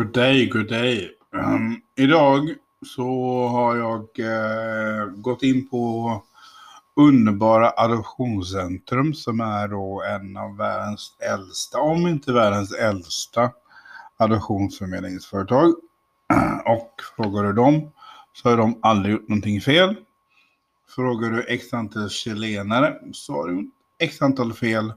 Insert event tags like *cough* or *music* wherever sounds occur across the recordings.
Good day, good day. Um, idag så har jag eh, gått in på underbara Adoptionscentrum som är då en av världens äldsta, om inte världens äldsta adoptionsförmedlingsföretag. *clears throat* Och frågar du dem så har de aldrig gjort någonting fel. Frågar du x antal chilenare så har de gjort x antal fel.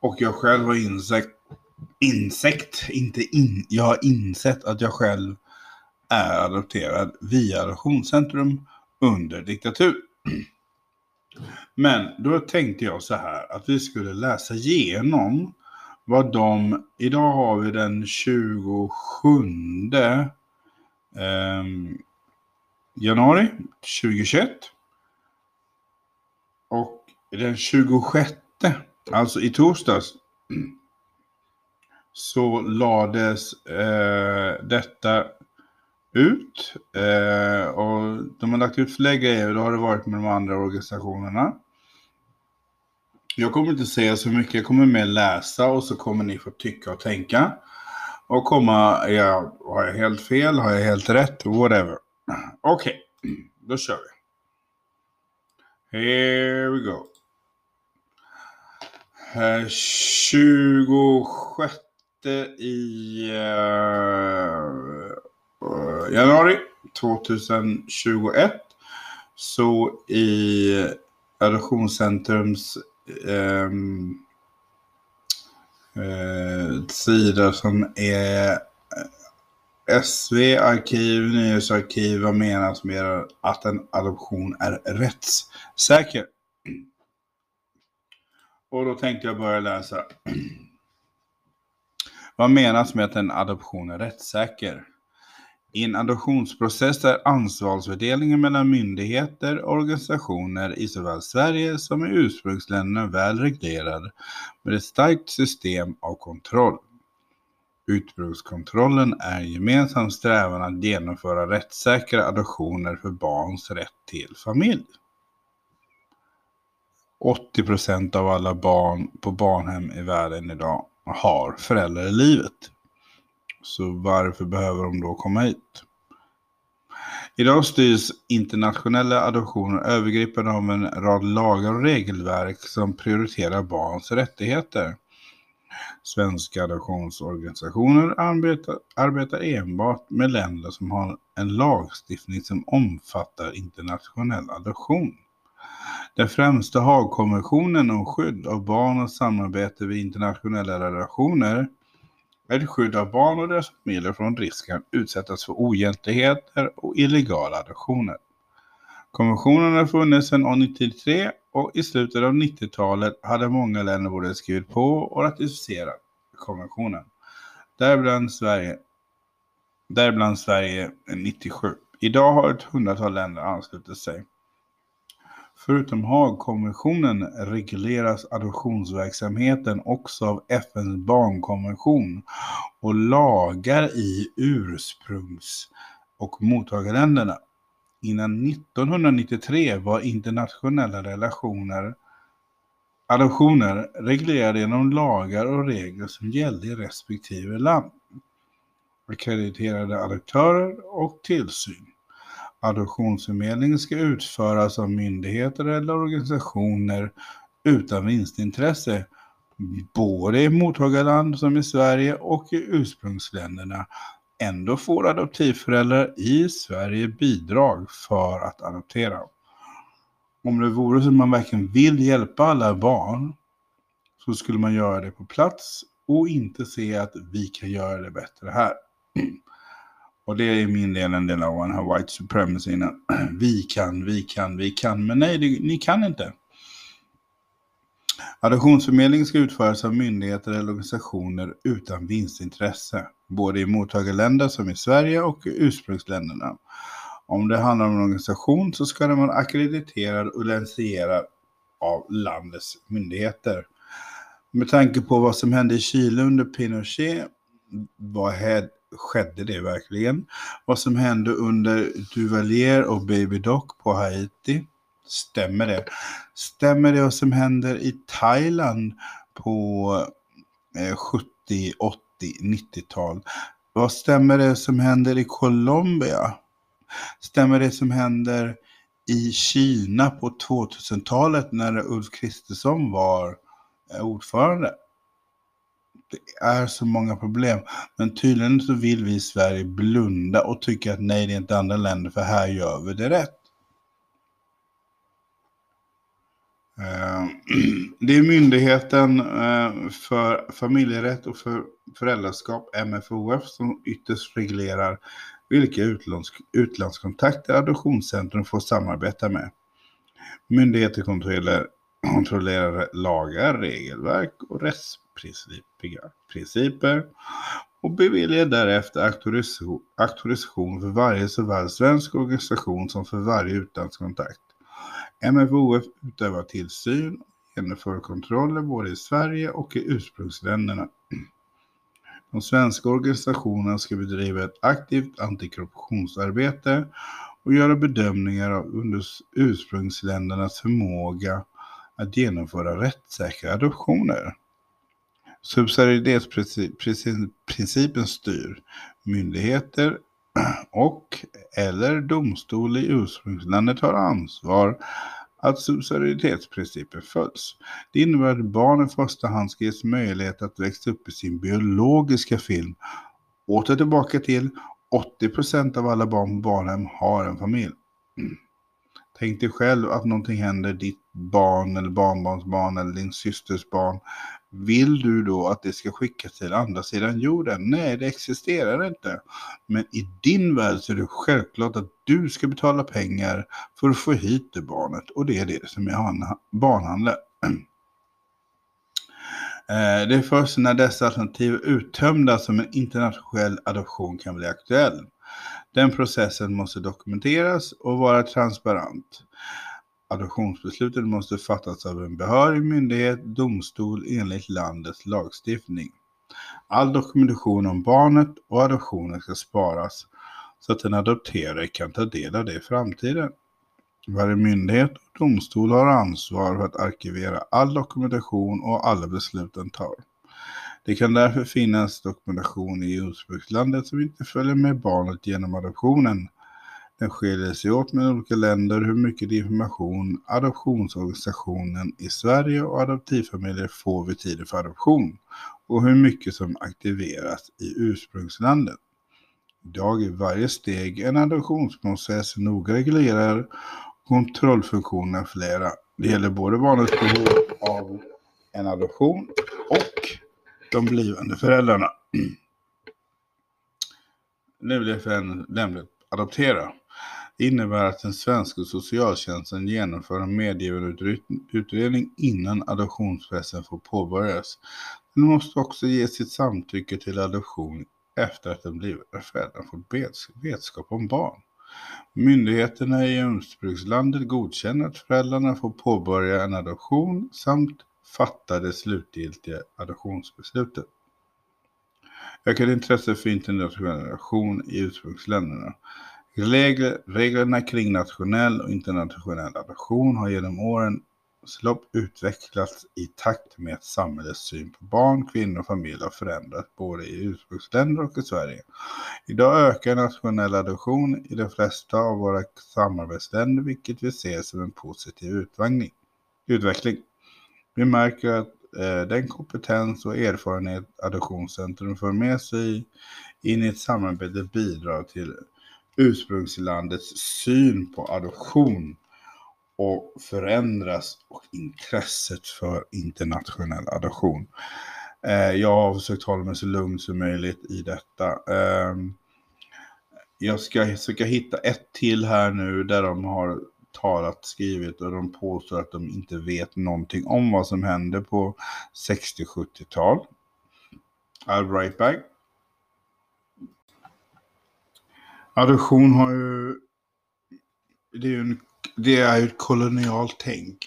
Och jag själv har insett, insekt, inte in, jag har insett att jag själv är adopterad via Adoptionscentrum under diktatur. Men då tänkte jag så här att vi skulle läsa igenom vad de, idag har vi den 27 eh, januari 2021. Och den 26, alltså i torsdags, så lades eh, detta ut. Eh, och de har lagt ut fler grejer, då har det varit med de andra organisationerna. Jag kommer inte säga så mycket, jag kommer mer läsa och så kommer ni få tycka och tänka. Och komma, ja, har jag helt fel, har jag helt rätt, whatever. Okej, okay, då kör vi. Here we go. Eh, 26 i uh, januari 2021 så i Adoptionscentrums eh, eh, sida som är eh, SV arkiv, nyhetsarkiv, vad menas med att en adoption är rättssäker? Och då tänkte jag börja läsa vad menas med att en adoption är rättssäker? I en adoptionsprocess är ansvarsfördelningen mellan myndigheter och organisationer i såväl Sverige som i ursprungsländerna väl reglerad med ett starkt system av kontroll. Utbrukskontrollen är en gemensam strävan att genomföra rättssäkra adoptioner för barns rätt till familj. 80 procent av alla barn på barnhem i världen idag har föräldrar i livet. Så varför behöver de då komma hit? Idag styrs internationella adoptioner övergripande av en rad lagar och regelverk som prioriterar barns rättigheter. Svenska adoptionsorganisationer arbetar, arbetar enbart med länder som har en lagstiftning som omfattar internationell adoption. Den främsta Haagkonventionen om skydd av barn och samarbete vid internationella relationer ett skydd av barn och deras familjer från risken att utsättas för oegentligheter och illegala adoptioner. Konventionen har funnits sedan 1993 och i slutet av 90-talet hade många länder både skrivit på och ratificerat konventionen. Däribland Sverige, däribland Sverige 97. Idag har ett hundratal länder anslutit sig. Förutom Haagkonventionen regleras adoptionsverksamheten också av FNs barnkonvention och lagar i ursprungs och mottagarländerna. Innan 1993 var internationella relationer adoptioner reglerade genom lagar och regler som gällde i respektive land. Akkrediterade adoptörer och tillsyn. Adoptionsförmedling ska utföras av myndigheter eller organisationer utan vinstintresse, både i mottagarland som i Sverige och i ursprungsländerna. Ändå får adoptivföräldrar i Sverige bidrag för att adoptera. Om det vore så att man verkligen vill hjälpa alla barn så skulle man göra det på plats och inte se att vi kan göra det bättre här. Och det är min del en del av den här white supremacy. *clears throat* Vi kan, vi kan, vi kan. Men nej, det, ni kan inte. Adoptionsförmedling ska utföras av myndigheter eller organisationer utan vinstintresse, både i mottagarländer som i Sverige och i ursprungsländerna. Om det handlar om en organisation så ska den vara akkrediterad och licensierad av landets myndigheter. Med tanke på vad som hände i Chile under Pinochet var skedde det verkligen? Vad som hände under Duvalier och Baby Doc på Haiti? Stämmer det? Stämmer det vad som händer i Thailand på 70, 80, 90-tal. Vad stämmer det som händer i Colombia? Stämmer det som händer i Kina på 2000-talet när Ulf Kristersson var eh, ordförande? Det är så många problem. Men tydligen så vill vi i Sverige blunda och tycka att nej, det är inte andra länder för här gör vi det rätt. Eh, *clears throat* det är Myndigheten eh, för familjerätt och för föräldraskap, MFOF, som ytterst reglerar vilka utlands, utlandskontakter Adoptionscentrum får samarbeta med. Myndigheten kontrollerar, *clears throat* kontrollerar lagar, regelverk och principer och beviljar därefter auktorisation, auktorisation för varje såväl svensk organisation som för varje utlandskontakt. MFOF utövar tillsyn och genomför kontroller både i Sverige och i ursprungsländerna. De svenska organisationerna ska bedriva ett aktivt antikorruptionsarbete och göra bedömningar av ursprungsländernas förmåga att genomföra rättssäkra adoptioner. Subsidiaritetsprincipen styr myndigheter *clears throat* och eller domstol i ursprungslandet har ansvar att subsidiaritetsprincipen följs. Det innebär att barn i första hand ska ges möjlighet att växa upp i sin biologiska film. Åter tillbaka till 80% av alla barn på barnhem har en familj. *clears throat* Tänk dig själv att någonting händer ditt barn eller barnbarnsbarn eller din systers barn vill du då att det ska skickas till andra sidan jorden? Nej, det existerar inte. Men i din värld så är det självklart att du ska betala pengar för att få hit det barnet. Och det är det som är barnhandel. *clears throat* Eh, det är först när dessa alternativ är uttömda som en internationell adoption kan bli aktuell. Den processen måste dokumenteras och vara transparent. Adoptionsbeslutet måste fattas av en behörig myndighet, domstol enligt landets lagstiftning. All dokumentation om barnet och adoptionen ska sparas så att den adopterade kan ta del av det i framtiden. Varje myndighet och domstol har ansvar för att arkivera all dokumentation och alla beslut den tar. Det kan därför finnas dokumentation i ursprungslandet som inte följer med barnet genom adoptionen. Den skiljer sig åt med olika länder hur mycket information adoptionsorganisationen i Sverige och adoptivfamiljer får vid tiden för adoption och hur mycket som aktiveras i ursprungslandet. Idag är varje steg en adoptionsprocess noga reglerad kontrollfunktionerna flera. Det gäller både barnets behov av en adoption och de blivande föräldrarna. Nu blir FN nämligen att det innebär att den svenska socialtjänsten genomför en medgiven utredning innan adoptionsprocessen får påbörjas. Den måste också ge sitt samtycke till adoption efter att den blivande föräldern fått vetskap om barn. Myndigheterna i ursprungslandet godkänner att föräldrarna får påbörja en adoption samt fatta det slutgiltiga adoptionsbeslutet. Ökat intresse för internationell adoption i ursprungsländerna. Regler, reglerna kring nationell och internationell adoption har genom årens lopp utvecklats i takt med att samhällets syn på barn, kvinnor och familj har förändrats både i ursprungsländer och i Sverige. Idag ökar nationell adoption i de flesta av våra samarbetsländer vilket vi ser som en positiv utveckling. Vi märker att eh, den kompetens och erfarenhet Adoptionscentrum för med sig in i ett samarbete bidrar till ursprungslandets syn på adoption och förändras och intresset för internationell adoption. Eh, jag har försökt hålla mig så lugn som möjligt i detta. Ehm, jag ska försöka hitta ett till här nu där de har talat, skrivit och de påstår att de inte vet någonting om vad som hände på 60-70-tal. I'll write right back. Adoption har ju... Det är ju, en, det är ju ett kolonialt tänk.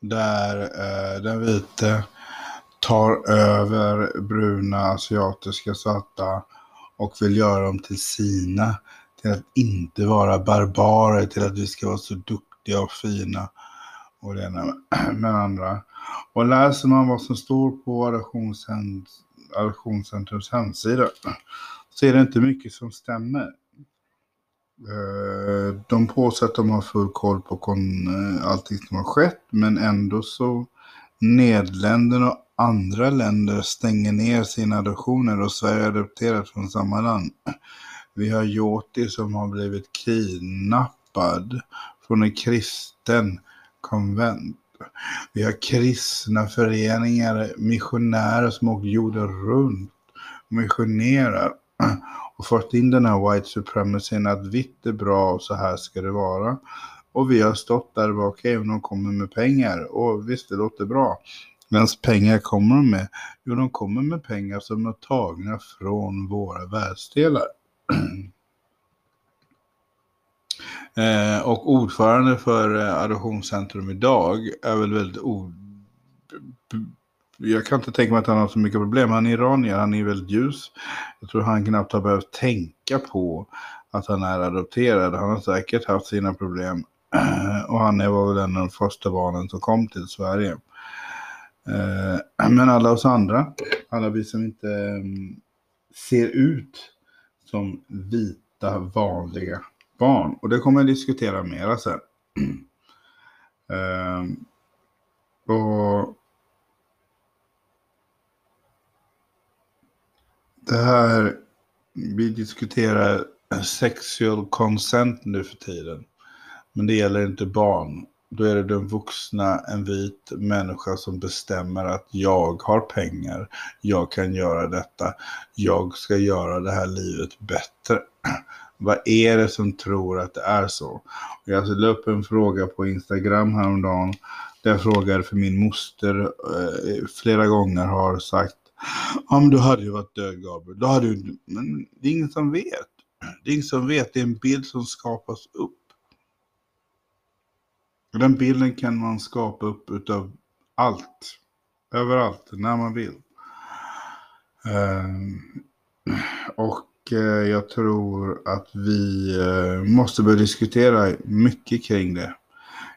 Där eh, den vite tar över bruna, asiatiska, svarta och vill göra dem till sina. Till att inte vara barbarer, till att vi ska vara så duktiga och fina. och det ena med andra. Och läser man vad som står på Adoptionscentrums hemsida så är det inte mycket som stämmer. Eh, de påstår att de har full koll på eh, allting som har skett men ändå så Nederländerna och andra länder stänger ner sina adoptioner och Sverige adopterat från samma land. Vi har Joti som har blivit kidnappad från en kristen konvent. Vi har kristna föreningar, missionärer som åker jorden runt och missionerar och fått in den här white supremacyn att vitt är bra och så här ska det vara. Och vi har stått där och bara okej, okay, de kommer med pengar och visst det låter bra. Vems pengar kommer de med? Jo, de kommer med pengar som är tagna från våra världsdelar. *clears throat* eh, och ordförande för eh, Adoptionscentrum idag är väl väldigt o... Jag kan inte tänka mig att han har så mycket problem. Han är iranier, han är väldigt ljus. Jag tror han knappt har behövt tänka på att han är adopterad. Han har säkert haft sina problem. *clears throat* Och han var väl en av de första barnen som kom till Sverige. Eh, men alla oss andra, alla vi som inte ehm, ser ut som vita vanliga barn. Och det kommer jag diskutera mera sen. *clears throat* Ehm, och det här, vi diskuterar sexual consent nu för tiden. Men det gäller inte barn. Då är det den vuxna, en vit människa som bestämmer att jag har pengar, jag kan göra detta, jag ska göra det här livet bättre. *clears throat* Vad är det som tror att det är så? Jag la upp en fråga på Instagram häromdagen. Där jag frågade för min moster eh, flera gånger har sagt Ja men du hade ju varit död Gabriel. Då hade du... Men det är ingen som vet. Det är ingen som vet. Det är en bild som skapas upp. Och den bilden kan man skapa upp utav allt. Överallt, när man vill. Ehm, och eh, jag tror att vi eh, måste börja diskutera mycket kring det.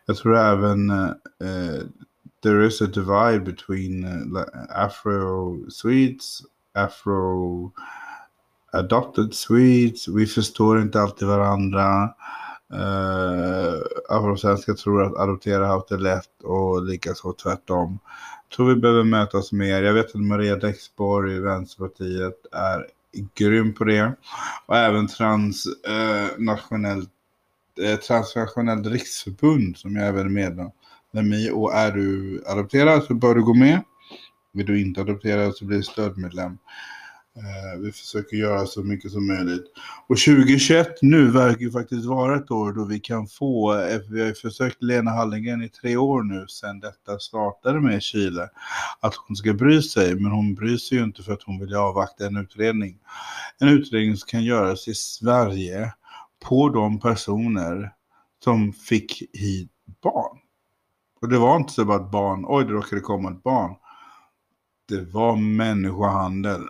Jag tror även eh, there is a divide between uh, Afro-Swedes, Afro-adopted Swedes. Vi förstår inte alltid varandra. Uh, afrosvenskar tror att adoptera har det lätt och likaså tvärtom. Jag tror vi behöver mötas mer. Jag vet att Maria Dexborg i Vänsterpartiet är grym på det. Och även transnationellt eh, eh, transnationellt riksförbund som jag även är medlem i. Och är du adopterad så bör du gå med. Vill du inte adoptera så blir du stödmedlem. Eh, vi försöker göra så mycket som möjligt. Och 2021 nu verkar ju faktiskt vara ett år då vi kan få, eh, vi har ju försökt Lena Hallengren i tre år nu sedan detta startade med Chile, att hon ska bry sig, men hon bryr sig ju inte för att hon vill avvakta en utredning. En utredning som kan göras i Sverige på de personer som fick hit barn. Och det var inte så bara ett barn, oj det råkade komma ett barn. Det var människohandel.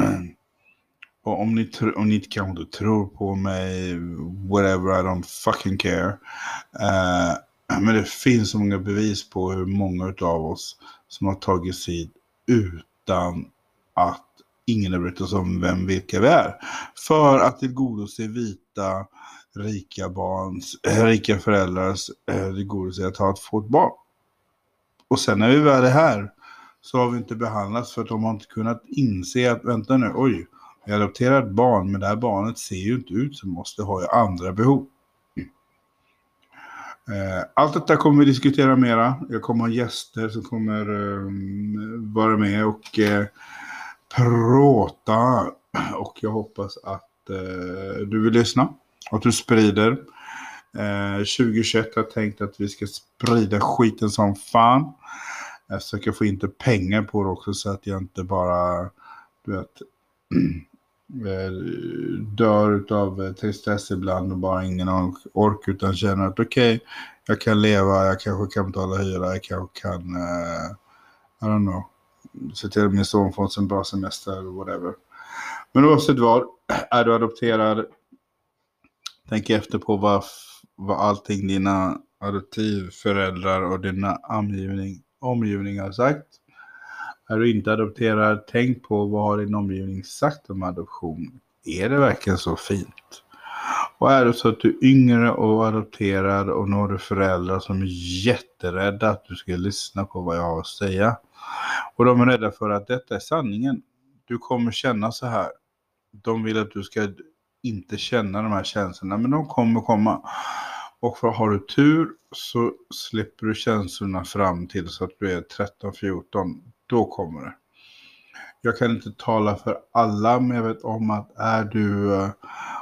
*clears throat* Och om ni, om ni kanske inte tror på mig, whatever, I don't fucking care. Uh, *clears throat* men det finns så många bevis på hur många av oss som har tagit sig utan att ingen har brytt oss om vem vilka vi är. För att tillgodose vita, rika barns, eh, rika föräldrars eh, äh, tillgodose att ha ett fått barn. Och sen när vi väl är här så har vi inte behandlats för att de har inte kunnat inse att vänta nu, oj, jag adopterar ett barn men det här barnet ser ju inte ut som måste ha ju andra behov. Eh, allt detta kommer vi diskutera mera. Jag kommer ha gäster som kommer vara med och prata. Och jag hoppas att du vill lyssna. Att du sprider. Eh, 2021 har jag tänkt att vi ska sprida skiten som fan. Jag försöker få inte pengar på det också så att jag inte bara, du vet, *clears throat* eh, dör av tristess ibland och bara ingen ork utan känner att okej, okay, jag kan leva, jag kanske kan betala hyra, jag kanske kan, uh, I don't know, se till att min son får en bra semester eller whatever. Men oavsett vad, *clears throat* är du adopterad, tänk efter på vad, vad allting dina adoptivföräldrar och dina omgivning, omgivning har sagt. Är du inte adopterad, tänk på vad har din omgivning sagt om adoption. Är det verkligen så fint? Och är det så att du är yngre och adopterad och några föräldrar som är jätterädda att du ska lyssna på vad jag har att säga. Och de är rädda för att detta är sanningen. Du kommer känna så här. De vill att du ska inte känna de här känslorna, men de kommer komma. Och för har du tur så slipper du känslorna fram till så att du är 13-14. Då kommer det. Jag kan inte tala för alla, men jag vet om att är du uh,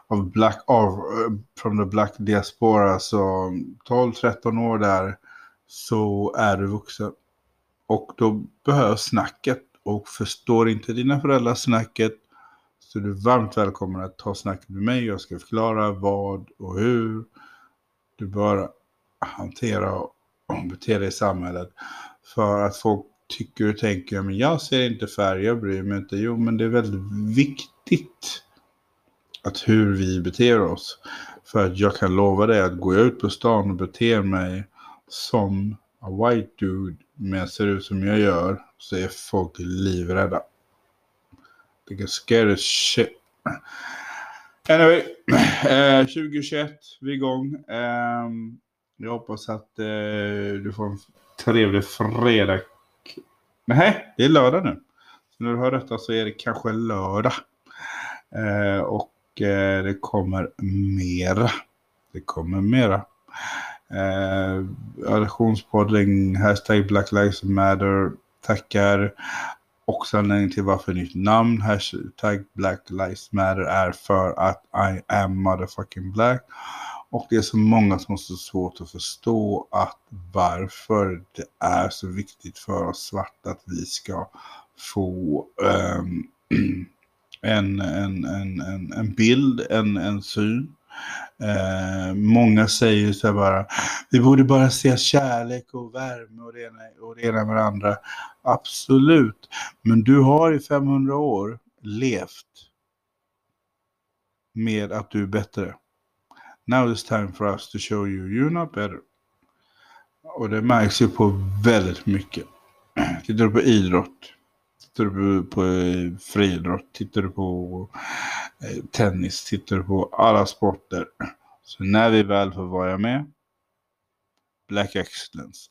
av black, uh, eh, from the black diaspora, så 12-13 år där, så är du vuxen. Och då behövs snacket. Och förstår inte dina föräldrar snacket, så du är varmt välkommen att ta snacket med mig. Jag ska förklara vad och hur du bör hantera och bete dig i samhället. För att folk tycker och tänker, men jag ser inte färg, jag bryr mig inte. Jo, men det är väldigt viktigt att hur vi beter oss. För att jag kan lova dig att går jag ut på stan och beter mig som a white dude, men jag ser ut som jag gör, så är folk livrädda. They kan scare the shit. Anyway, *clears throat* eh, 2021, vi är igång. Eh, jag hoppas att eh, du får en trevlig fredag Nej, det är lördag nu. Så när du hör detta så är det kanske lördag. Eh, och eh, det kommer mera. Det kommer mera. Eh, Adoptionspodden, hashtag Black Lives Matter, tackar. Också anledningen till varför nytt namn, hashtag Black Lives Matter, är för att I am motherfucking black. Och det är så många som har så svårt att förstå att varför det är så viktigt för oss svarta att vi ska få um, *clears throat* en, en, en, en, en bild, en, en syn. Eh, många säger så här bara, vi borde bara se kärlek och värme och det, ena, och det ena med det andra. Absolut, men du har i 500 år levt med att du är bättre. Now it's time for us to show you you're not better. Och det märks ju på väldigt mycket. *clears throat* Tittar du på idrott, tittar du på, eh, friidrott, tittar du på Eh, tennis, tittar du på alla sporter. Så när vi väl får vara med, Black Excellence.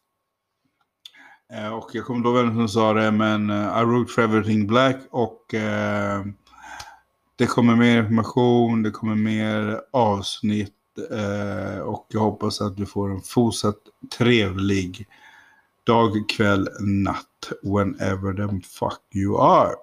Eh, och jag kommer då vem som sa det, men eh, I wrote for everything black och eh, det kommer mer information, det kommer mer avsnitt Eh, och jag hoppas att du får en fortsatt trevlig dag, kväll, natt, whenever the fuck you are.